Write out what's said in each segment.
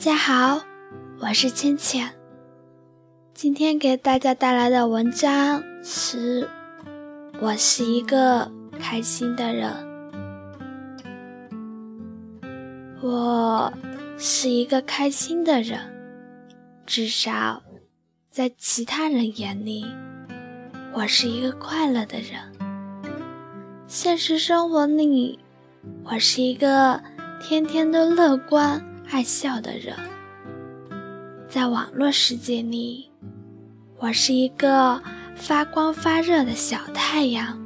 大家好，我是倩倩。今天给大家带来的文章是：我是一个开心的人。我是一个开心的人，至少在其他人眼里，我是一个快乐的人。现实生活里，我是一个天天都乐观。爱笑的人，在网络世界里，我是一个发光发热的小太阳，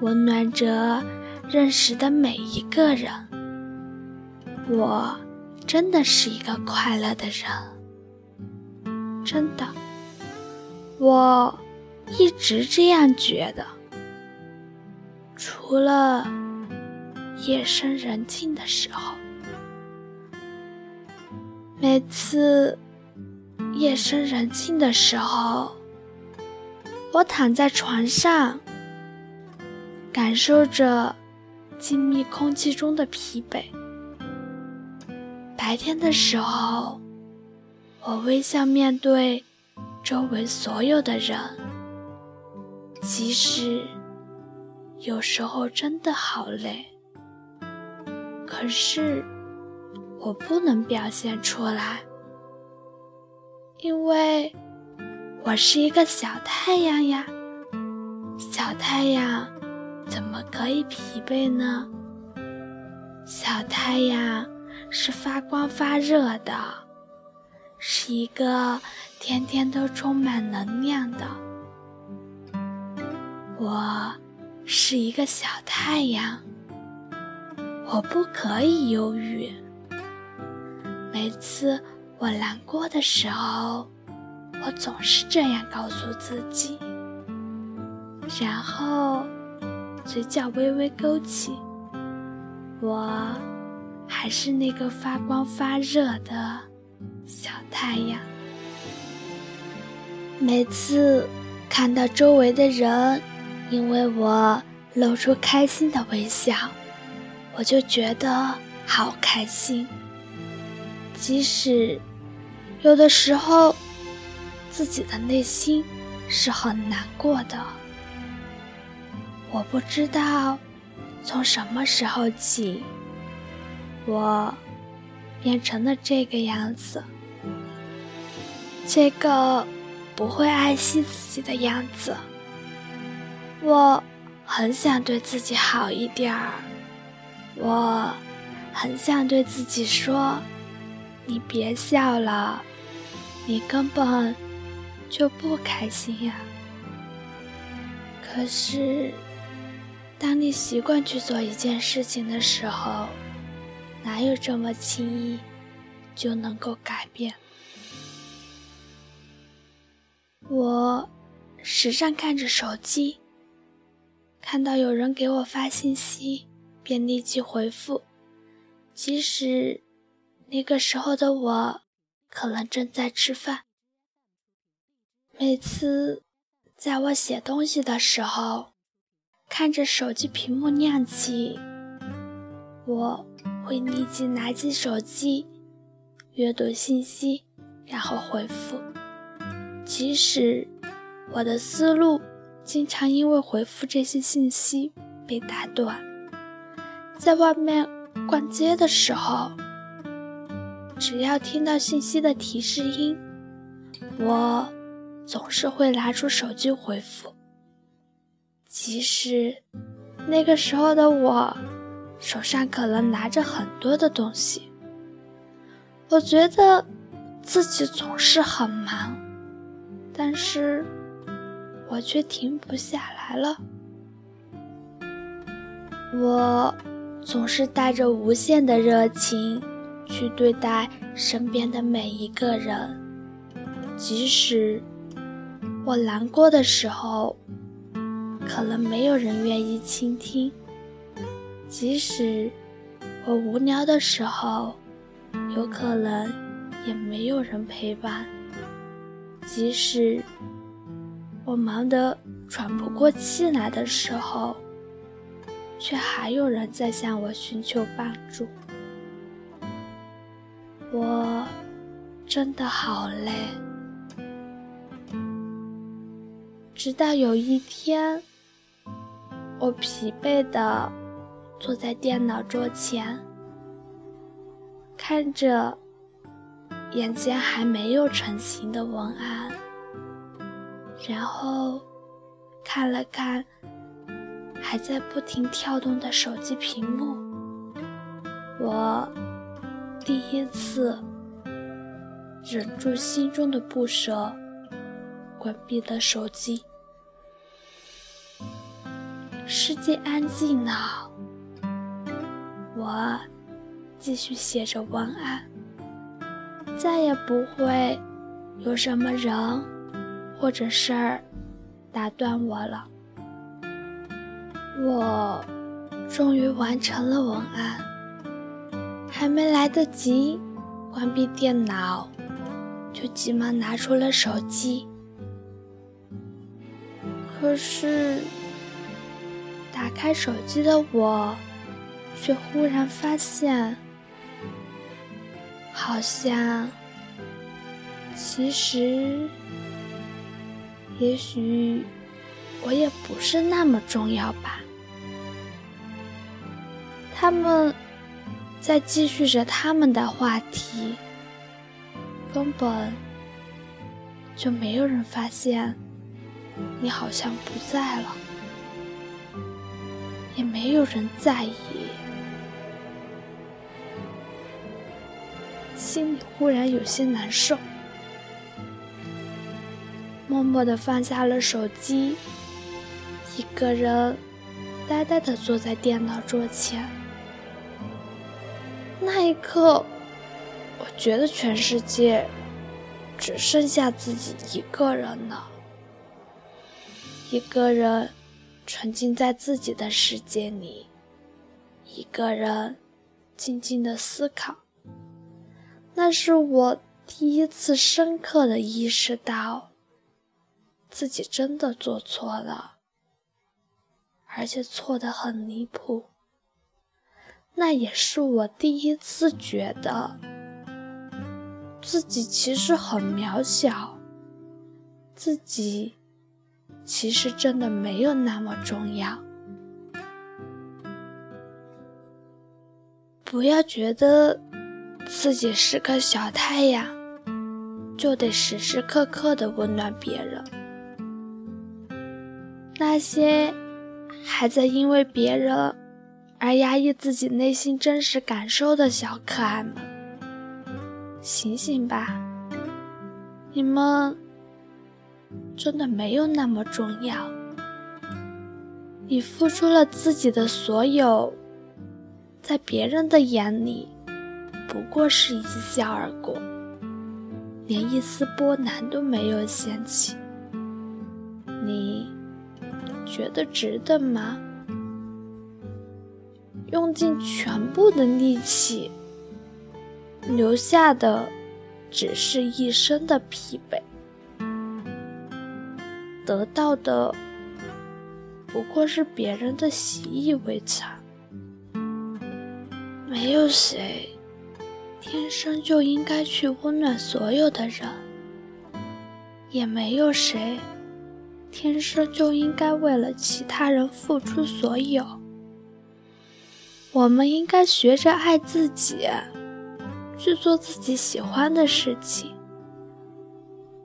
温暖着认识的每一个人。我真的是一个快乐的人，真的，我一直这样觉得。除了夜深人静的时候。每次夜深人静的时候，我躺在床上，感受着静谧空气中的疲惫。白天的时候，我微笑面对周围所有的人，即使有时候真的好累，可是。我不能表现出来，因为我是一个小太阳呀。小太阳怎么可以疲惫呢？小太阳是发光发热的，是一个天天都充满能量的。我是一个小太阳，我不可以忧郁。每次我难过的时候，我总是这样告诉自己，然后嘴角微微勾起。我还是那个发光发热的小太阳。每次看到周围的人因为我露出开心的微笑，我就觉得好开心。即使有的时候自己的内心是很难过的，我不知道从什么时候起，我变成了这个样子，这个不会爱惜自己的样子。我很想对自己好一点儿，我很想对自己说。你别笑了，你根本就不开心呀。可是，当你习惯去做一件事情的时候，哪有这么轻易就能够改变？我时常看着手机，看到有人给我发信息，便立即回复，即使。那个时候的我，可能正在吃饭。每次在我写东西的时候，看着手机屏幕亮起，我会立即拿起手机阅读信息，然后回复。即使我的思路经常因为回复这些信息被打断，在外面逛街的时候。只要听到信息的提示音，我总是会拿出手机回复。即使那个时候的我手上可能拿着很多的东西，我觉得自己总是很忙，但是我却停不下来了。我总是带着无限的热情。去对待身边的每一个人，即使我难过的时候，可能没有人愿意倾听；即使我无聊的时候，有可能也没有人陪伴；即使我忙得喘不过气来的时候，却还有人在向我寻求帮助。我真的好累。直到有一天，我疲惫的坐在电脑桌前，看着眼前还没有成型的文案，然后看了看还在不停跳动的手机屏幕，我。第一次忍住心中的不舍，关闭了手机。世界安静了，我继续写着文案。再也不会有什么人或者事儿打断我了。我终于完成了文案。还没来得及关闭电脑，就急忙拿出了手机。可是，打开手机的我，却忽然发现，好像，其实，也许，我也不是那么重要吧。他们。在继续着他们的话题，根本就没有人发现你好像不在了，也没有人在意，心里忽然有些难受，默默地放下了手机，一个人呆呆地坐在电脑桌前。那一刻，我觉得全世界只剩下自己一个人了。一个人沉浸在自己的世界里，一个人静静的思考。那是我第一次深刻的意识到，自己真的做错了，而且错的很离谱。那也是我第一次觉得自己其实很渺小，自己其实真的没有那么重要。不要觉得自己是个小太阳，就得时时刻刻的温暖别人。那些还在因为别人。而压抑自己内心真实感受的小可爱们，醒醒吧！你们真的没有那么重要。你付出了自己的所有，在别人的眼里不过是一笑而过，连一丝波澜都没有掀起。你觉得值得吗？用尽全部的力气，留下的只是一身的疲惫；得到的不过是别人的习以为常。没有谁天生就应该去温暖所有的人，也没有谁天生就应该为了其他人付出所有。我们应该学着爱自己，去做自己喜欢的事情，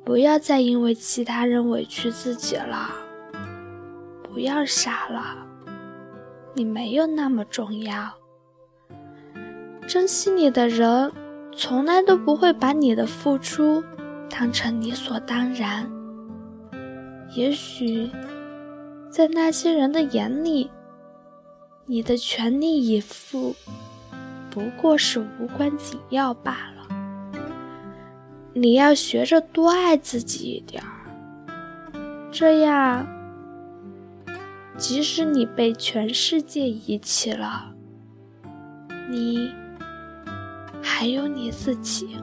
不要再因为其他人委屈自己了。不要傻了，你没有那么重要。珍惜你的人，从来都不会把你的付出当成理所当然。也许，在那些人的眼里，你的全力以赴不过是无关紧要罢了。你要学着多爱自己一点儿，这样，即使你被全世界遗弃了，你还有你自己。